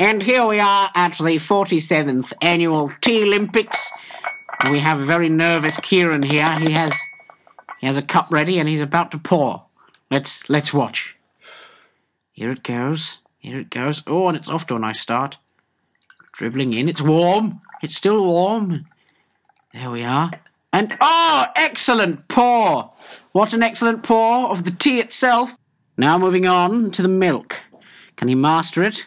And here we are at the 47th annual Tea Olympics. We have a very nervous Kieran here. He has he has a cup ready and he's about to pour. Let's let's watch. Here it goes. Here it goes. Oh, and it's off to a nice start. Dribbling in. It's warm. It's still warm. There we are. And oh, excellent pour! What an excellent pour of the tea itself. Now moving on to the milk. Can he master it?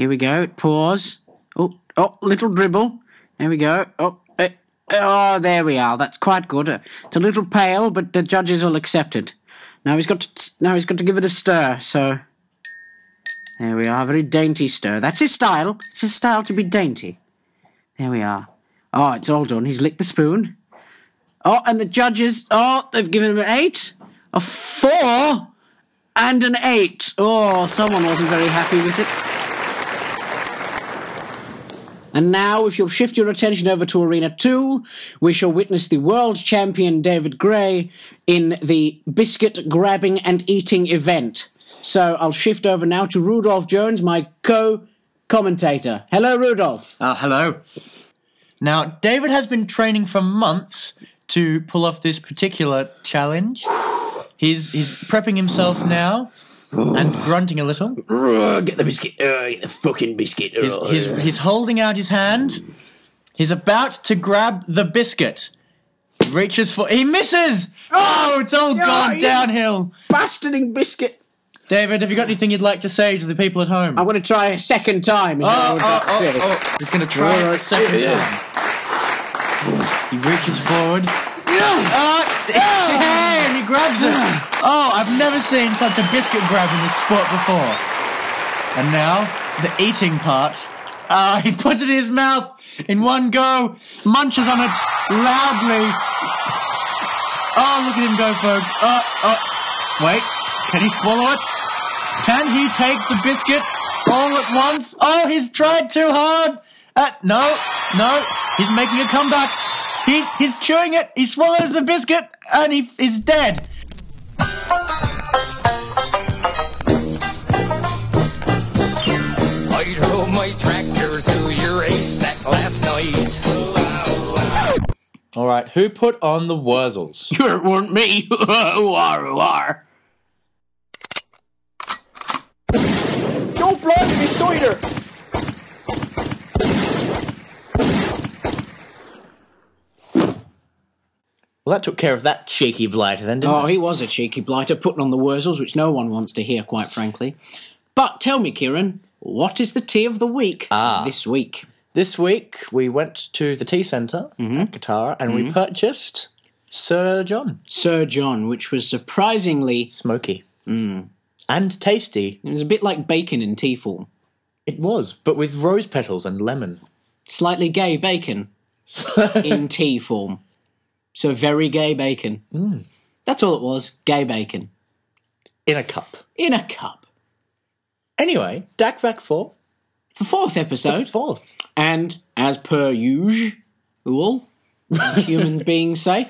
Here we go. Pours. Oh, oh, little dribble. There we go. Oh, eh, oh, there we are. That's quite good. Uh, It's a little pale, but the judges will accept it. Now he's got to, now he's got to give it a stir. So there we are. Very dainty stir. That's his style. It's his style to be dainty. There we are. Oh, it's all done. He's licked the spoon. Oh, and the judges. Oh, they've given him an eight, a four, and an eight. Oh, someone wasn't very happy with it. And now, if you'll shift your attention over to Arena 2, we shall witness the world champion David Gray in the biscuit grabbing and eating event. So I'll shift over now to Rudolph Jones, my co commentator. Hello, Rudolph. Uh, hello. Now, David has been training for months to pull off this particular challenge. He's he's prepping himself now and grunting a little. Get the biscuit. Uh, get the fucking biscuit. He's, Ugh. he's, he's holding out his hand. He's about to grab the biscuit. Reaches for. He misses! Oh, it's all gone you- downhill. bastarding biscuit. David, have you got anything you'd like to say to the people at home? I'm going to try a second time. Is what I Oh, would oh, like to oh, say. oh. He's going to try it a second time. He reaches forward. Oh, hey, and he grabs it. Oh, I've never seen such a biscuit grab in this sport before. And now, the eating part. Ah, he puts it in his mouth in one go, munches on it loudly. Oh, look at him go, folks. Oh, oh. Wait, can he swallow it? Can he take the biscuit all at once? Oh, he's tried too hard. Uh, no, no, he's making a comeback. He, he's chewing it. He swallows the biscuit and he is dead. I drove my tractor through your haystack last night. All right, who put on the Wurzels? It weren't me. who are, who are? Don't blind me, cider! Well, that took care of that cheeky blighter then, didn't Oh, it? he was a cheeky blighter, putting on the Wurzels, which no one wants to hear, quite frankly. But tell me, Kieran, what is the tea of the week Ah. this week? This week we went to the tea centre Mm-hmm. at Katara and we purchased Sir John Sir John, which was surprisingly, Smoky and tasty. it was a bit like bacon in tea form. It was, but with rose petals and lemon. Slightly gay bacon in tea form. So very gay bacon. That's all it was, gay bacon. in a cup. In a cup. Anyway, Dak Vac 4, The fourth episode, fourth. And as per usual, as humans beings say,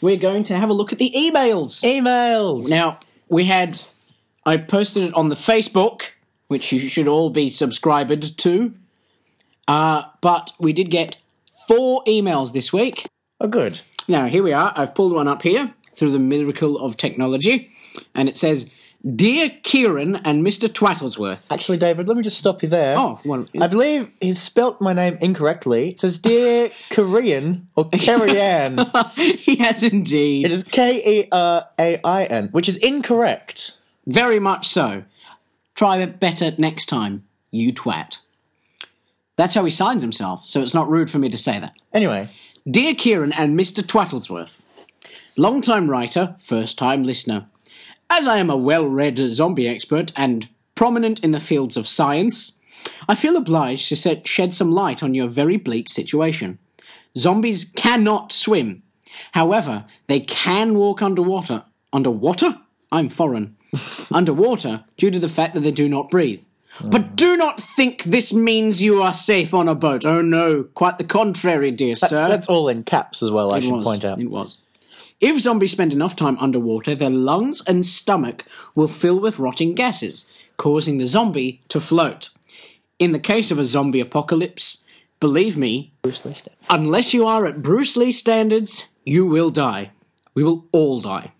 we're going to have a look at the emails. Emails. Now, we had, I posted it on the Facebook, which you should all be subscribed to, uh, but we did get four emails this week. oh, good. Now, here we are. I've pulled one up here through the miracle of technology, and it says, Dear Kieran and Mr. Twattlesworth. Actually, David, let me just stop you there. Oh, well, I believe he's spelt my name incorrectly. It says Dear Korean or Kerry-Ann. he has indeed. It is K E R A I N, which is incorrect. Very much so. Try it better next time, you twat. That's how he signs himself, so it's not rude for me to say that. Anyway, Dear Kieran and Mr. Twattlesworth, long time writer, first time listener. As I am a well read zombie expert and prominent in the fields of science, I feel obliged to set, shed some light on your very bleak situation. Zombies cannot swim. However, they can walk underwater. Underwater? I'm foreign. underwater due to the fact that they do not breathe. But do not think this means you are safe on a boat. Oh no, quite the contrary, dear that's, sir. that's all in caps as well, I It should was. point out. It was. If zombies spend enough time underwater, their lungs and stomach will fill with rotting gases, causing the zombie to float. In the case of a zombie apocalypse, believe me, unless you are at Bruce Lee standards, you will die. We will all die.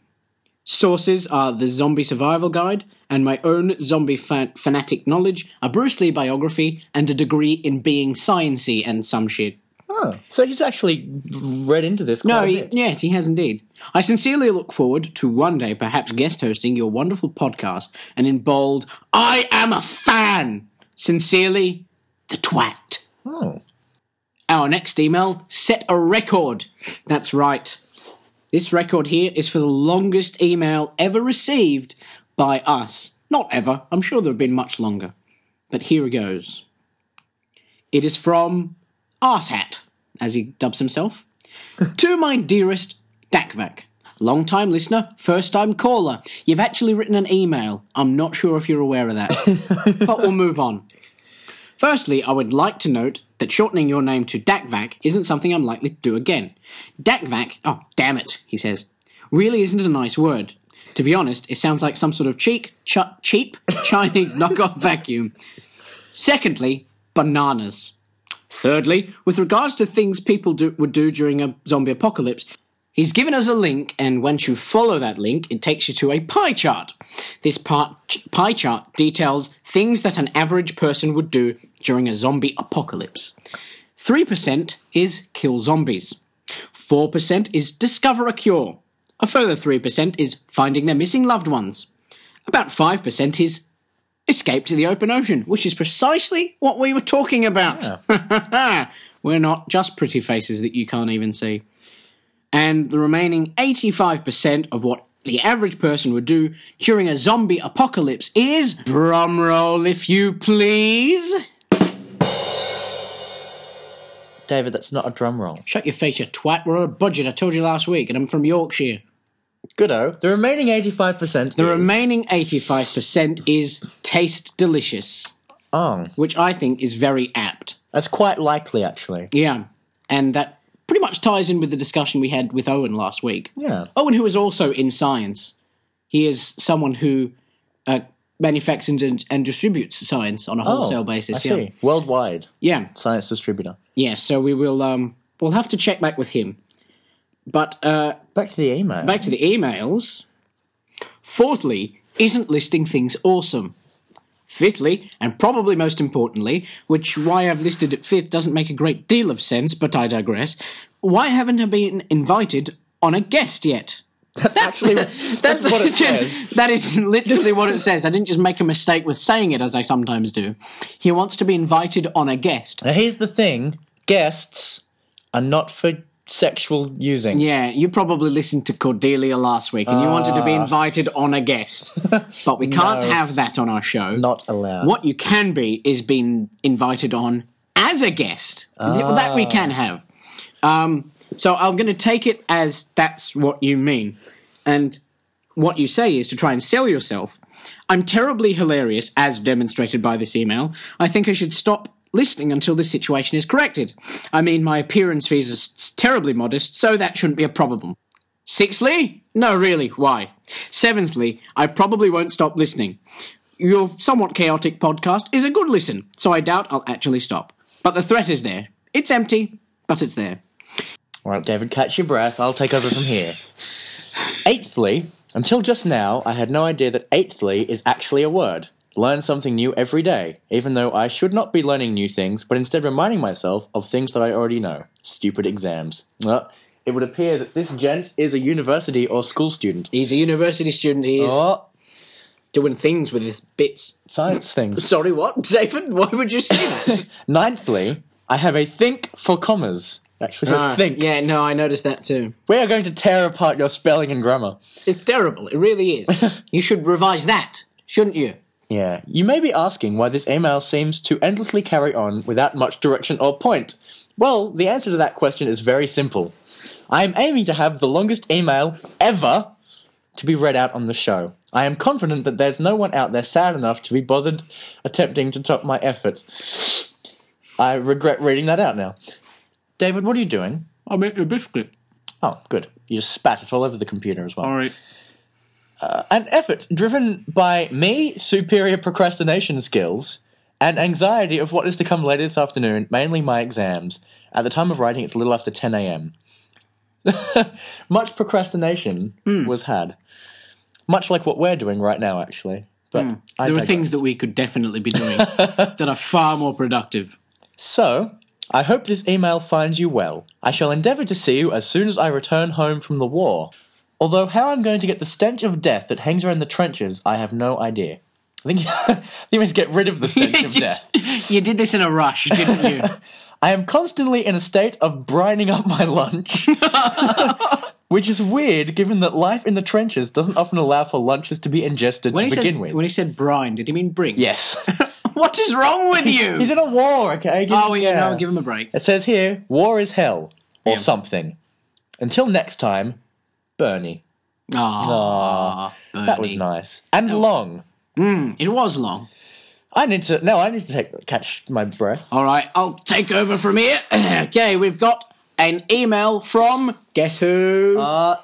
Sources are the Zombie Survival Guide and my own zombie fan- fanatic knowledge, a Bruce Lee biography, and a degree in being sciency and some shit. Oh, so he's actually read into this. No, quite a he, yes, he has indeed. I sincerely look forward to one day perhaps guest hosting your wonderful podcast, and in bold, I am a fan! Sincerely, the twat. Oh. Our next email set a record. That's right. This record here is for the longest email ever received by us. Not ever, I'm sure there have been much longer. But here it goes. It is from Arsehat, as he dubs himself. to my dearest Dakvac. Long time listener, first time caller. You've actually written an email. I'm not sure if you're aware of that. but we'll move on. Firstly, I would like to note that shortening your name to Dakvac isn't something I'm likely to do again. Dakvac, oh, damn it, he says, really isn't a nice word. To be honest, it sounds like some sort of cheap, ch- cheap Chinese knockoff vacuum. Secondly, bananas. Thirdly, with regards to things people do, would do during a zombie apocalypse, he's given us a link, and once you follow that link, it takes you to a pie chart. This pie chart details things that an average person would do during a zombie apocalypse. 3% is kill zombies. 4% is discover a cure. A further 3% is finding their missing loved ones. About 5% is escape to the open ocean, which is precisely what we were talking about. we're not just pretty faces that you can't even see. And the remaining 85% of what the average person would do during a zombie apocalypse is drumroll if you please. David, that's not a drum roll. Shut your face, you twat. We're on a budget. I told you last week, and I'm from Yorkshire. Goodo. The remaining 85% The is... remaining 85% is taste delicious, Oh, which I think is very apt. that's quite likely, actually. Yeah, and that pretty much ties in with the discussion we had with Owen last week. Yeah. Owen, who is also in science, he is someone who uh, manufactures and, and distributes science on a wholesale oh, basis. I yeah. see. Worldwide Yeah, science distributor. yeah. So we will um, we'll have to check back with him. But uh, Back to the email. back to the emails. Fourthly, isn't listing things awesome? Fifthly, and probably most importantly, which why I've listed it fifth doesn't make a great deal of sense, but I digress. Why haven't I been invited on a guest yet? That's Actually, that's, what it says. that is literally what it says. I didn't just make a mistake with saying it as I sometimes do. He wants to be invited on a guest. Now, here's the thing guests are not for sexual using. Yeah, you probably listened to Cordelia last week and you wanted to be invited on a guest. But we can't No. have that on our show. Not allowed. What you can be is being invited on as a guest. That we can have. Um, so I'm going to take it as that's what you mean. And what you say is to try and sell yourself. I'm terribly hilarious, as demonstrated by this email. I think I should stop listening until this situation is corrected. I mean, my appearance fees are terribly modest, so that shouldn't be a problem. Sixthly? No, really, why? Seventhly, I probably won't stop listening. Your somewhat chaotic podcast is a good listen, so I doubt I'll actually stop. But the threat is there. It's empty, but it's there. All right, David, catch your breath. I'll take over from here. Eighthly, until just now, I had no idea that eighthly is actually a word. Learn something new every day, even though I should not be learning new things, but instead reminding myself of things that I already know. Stupid exams. Well, it would appear that this gent is a university or school student. He's a university student, he is Oh, doing things with his bits. science things. Sorry, what, David? Why would you say that? Ninthly, I have a think for commas. Actually says Ah, think. Yeah, no, I noticed that too. We are going to tear apart your spelling and grammar. It's terrible. It really is. you should revise that, shouldn't you? Yeah. You may be asking why this email seems to endlessly carry on without much direction or point. Well, the answer to that question is very simple. I am aiming to have the longest email ever to be read out on the show. I am confident that there's no one out there sad enough to be bothered attempting to top my effort. I regret reading that out now. David, what are you doing? Make you a biscuit. Oh, good. You just spat it all over the computer as well. All right. An effort driven by me, superior procrastination skills, and anxiety of what is to come later this afternoon, mainly my exams. At the time of writing, it's a little after 10 a.m. Much procrastination Hmm. was had. Much like what we're doing right now, actually. But I Hmm. there are things that we could definitely be doing that are far more productive. So, I hope this email finds you well. I shall endeavour to see you as soon as I return home from the war. Although how I'm going to get the stench of death that hangs around the trenches, I have no idea. I think he means get rid of the stench of death. you did this in a rush, didn't you? I am constantly in a state of brining up my lunch. Which is weird given that life in the trenches doesn't often allow for lunches to be ingested When to begin said, with. when he said brine, did he mean bring? yes. What is wrong with you? He's in a war, okay? Give- oh, yeah, no, give him a break. It says here, war is hell. Or Yeah. something. Until next time, Bernie. Aw, That was nice. And long. Mm, it was long. I need to no, I need to take catch my breath. All right, I'll take over from here. okay, we've got an email from guess who? Uh,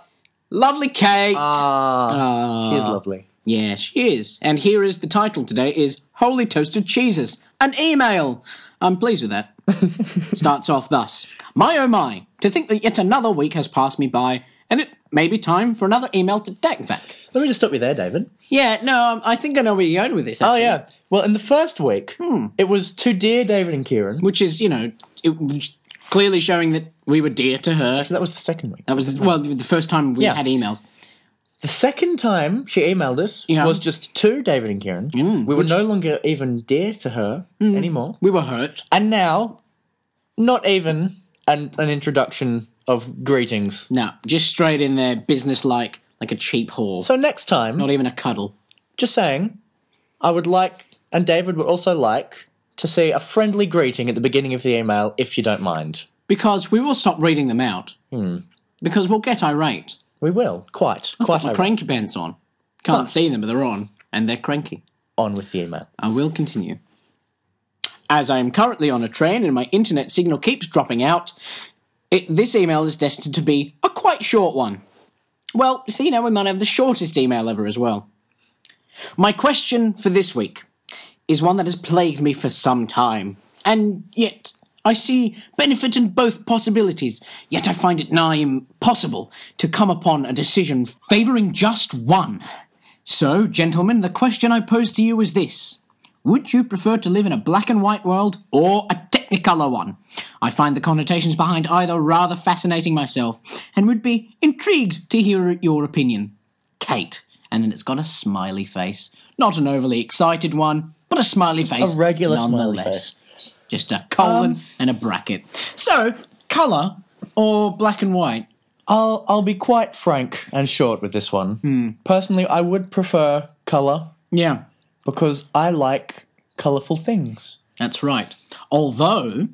Lovely Kate. ah, Ah. she is lovely. Yeah, she is. And here is the title today is Holy Toasted Cheeses. An email. I'm pleased with that. Starts off thus. My oh my, to think that yet another week has passed me by, and it may be time for another email to DACVAC. Let me just stop you there, David. Yeah, no, um, I think I know where you're going with this. Oh yeah. Well, in the first week, Hmm. it was to dear David and Kieran. Which is, you know, it, clearly showing that we were dear to her. That was the second week. That was, well, the first time we Yeah. had emails. The second time she emailed us Yeah. was just to David and Kieran. we were which- no longer even dear to her anymore. We were hurt. And now, not even an, an introduction of greetings. No, just straight in there, business like, like a cheap whore. So next time, Not even a cuddle. just saying, I would like, and David would also like, to see a friendly greeting at the beginning of the email, if you don't mind. Because we will stop reading them out. Hmm. Because we'll get irate. We will, quite, I've quite got my irate. cranky pants on. Can't see them, but they're on. And they're cranky. on with the email. I will continue. As I am currently on a train and my internet signal keeps dropping out, it, this email is destined to be a quite short one. Well, see, now we might have the shortest email ever as well. My question for this week is one that has plagued me for some time, and yet I see benefit in both possibilities, yet I find it nigh impossible to come upon a decision favouring just one. So, gentlemen, the question I pose to you is this. Would you prefer to live in a black and white world or a technicolor one? I find the connotations behind either rather fascinating myself and would be intrigued to hear your opinion. Kate. And then it's got a smiley face. Not an overly excited one, but a smiley face. A regular smiley nonetheless. Just a colon and a bracket. So, colour or black and white? I'll I'll be quite frank and short with this one. Hmm. Personally, I would prefer color Yeah, because I like colorful things. That's right. Although,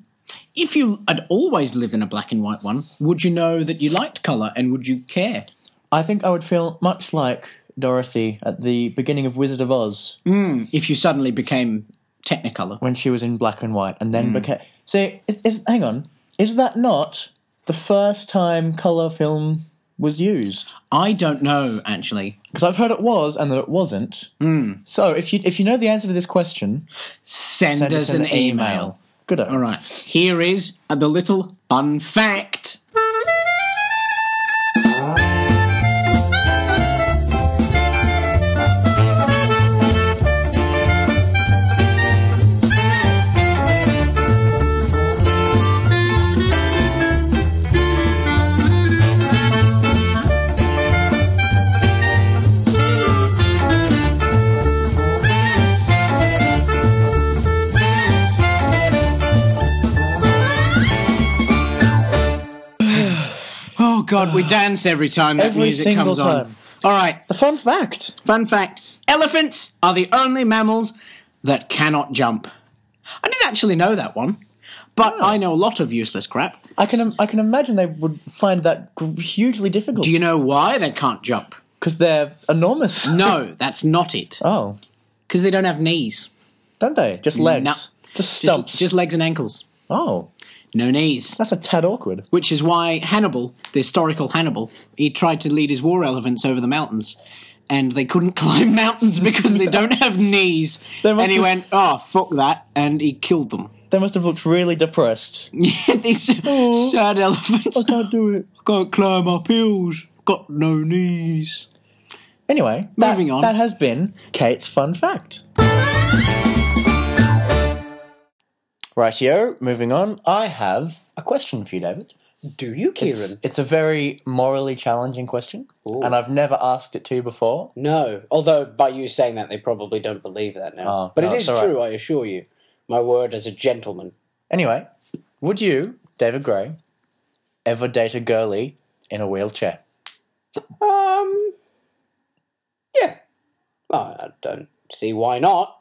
if you had always lived in a black and white one, would you know that you liked colour and would you care? I think I would feel much like Dorothy at the beginning of Wizard of Oz hmm, If you suddenly became Technicolor. when she was in black and white and then hmm. became. See, is, is hang on, is that not the first time color film was used? I don't know, actually. Because I've heard it was and that it wasn't. Hmm. So if you if you know the answer to this question, Send, send us an, email. Good. All right. Here is the little fun fact. God, we dance every time that Every music single comes on. All right. The fun fact. Fun fact: elephants are the only mammals that cannot jump. I didn't actually know that one, but oh. I know a lot of useless crap. I can I can imagine they would find that gr- hugely difficult Do you know why they can't jump? because they're enormous. No, that's not it. Oh, Because they don't have knees. don't they? Just legs. No. Just stumps. Just, just legs and ankles. oh, No knees. that's a tad awkward. Which is why Hannibal, the historical Hannibal, he tried to lead his war elephants over the mountains. and they couldn't climb mountains because they don't have knees. They And must he have- went, "Oh fuck that," and he killed them. They must have looked really depressed. Yeah, these oh, sad elephants. I can't do it. I can't climb up hills. Got no knees. Anyway, that, Moving on. that has been Kate's fun fact. Rightio, moving on. I have a question for you, David. Do you, Kieran? It's, it's a very morally challenging question, and I've never asked it to you before. No. Although, by you saying that, they probably don't believe that now. Oh, but no, it is all right. true, I assure you. My word as a gentleman. Anyway, would you, David Gray, ever date a girlie in a wheelchair? Um. Yeah. Well, I don't see why not.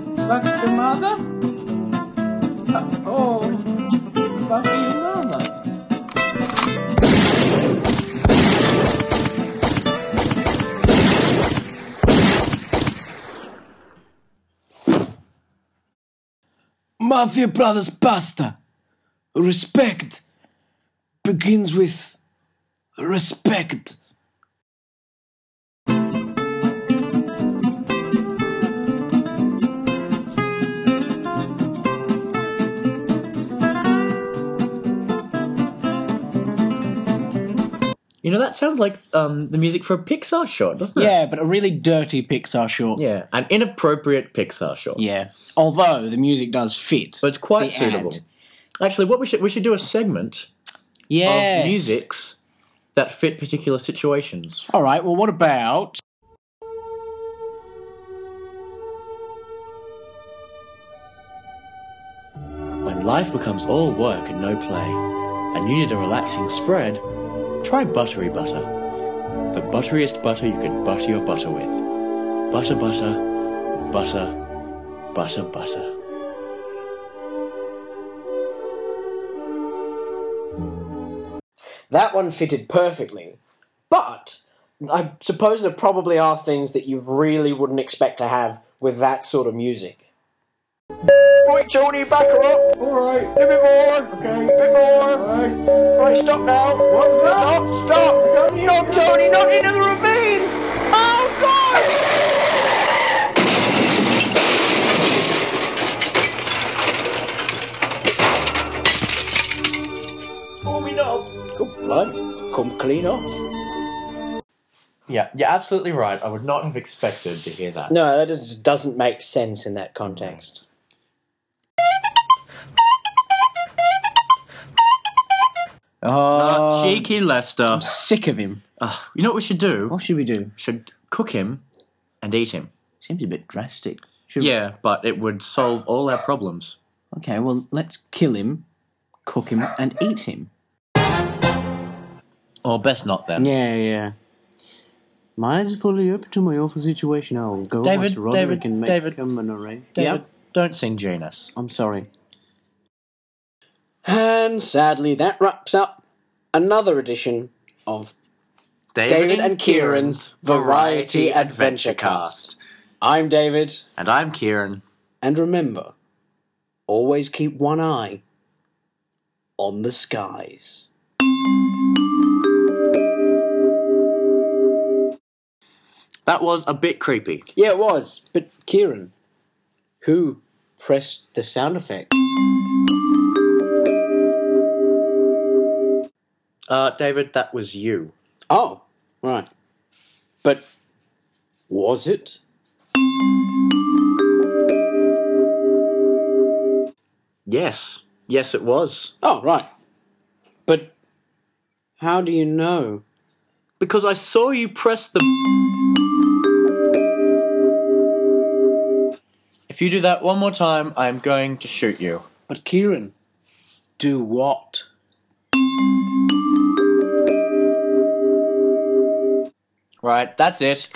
fuck your mother. Uh, oh, fuck your mother. Mafia Brothers pasta. Respect begins with respect. You know, that sounds like um, the music for a Pixar short, doesn't it? Yeah, but a really dirty Pixar short. Yeah, an inappropriate Pixar short. Yeah. Although the music does fit. But it's quite the suitable. ad. Actually, what we should we should do a segment Yes. of musics that fit particular situations. All right. Well, what about? When life becomes all work and no play, and you need a relaxing spread, try buttery butter. The butteriest butter you can butter your butter with. Butter, butter, butter, butter, butter. That one fitted perfectly. But I suppose there probably are things that you really wouldn't expect to have with that sort of music. Right, Tony, back her up. Alright. A bit more. Okay. A bit more. Alright. Right, stop now. What was that? Stop, stop. No, Tony, not into the ravine. Oh, God! Oh, me no. Come, blimey. Come clean off. Yeah, you're absolutely right. I would not have expected to hear that. No, that just doesn't make sense in that context. Oh, Cheeky Lester. I'm sick of him. You know what we should do? What should we do? should cook him and eat him. Seems a bit drastic. Should Yeah, but it would solve all our problems. Okay. Well, let's kill him, cook him, and eat him. Or best not then. Yeah, yeah. My eyes are fully open to my awful situation. I'll go, David, Master Roderick, David, and make David, him an array. David, don't sing Janus. I'm sorry. And sadly, that wraps up another edition of David and Kieran's Variety Adventure Cast. I'm David, And I'm Kieran. and remember, always keep one eye on the skies. That was a bit creepy. Yeah, it was, but Kieran, who pressed the sound effect? Uh, David, that was you. Oh, right. But was it? Yes. Yes, it was. Oh, right. But how do you know? Because I saw you press the. If you do that one more time, I am going to shoot you. But Kieran, do what? Right, that's it.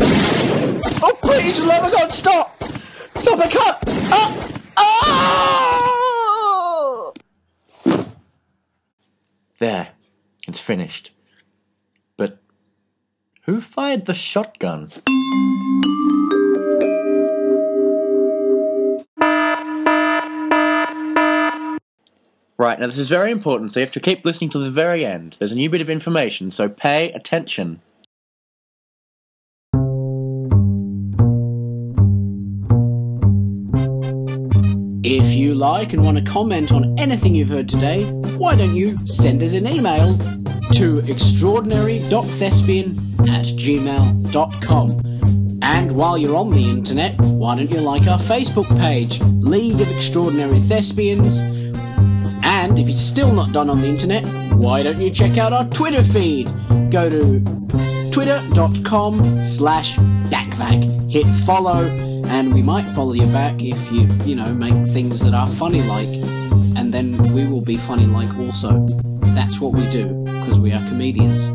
Oh, please, God, stop! Stop, I can't! Ah! Ah! There. It's finished. But who fired the shotgun? Right, now this is very important, so you have to keep listening to the very end. There's a new bit of information, so pay attention. If you like and want to comment on anything you've heard today, why don't you send us an email to extraordinary.thespian at gmail.com. And while you're on the internet, why don't you like our Facebook page, League of Extraordinary Thespians? And if it's still not done on the internet, why don't you check out our Twitter feed? Go to twitter.com slash DACVAC. Hit follow, and we might follow you back if you, you know, make things that are funny like. And then we will be funny like also. That's what we do, because we are comedians.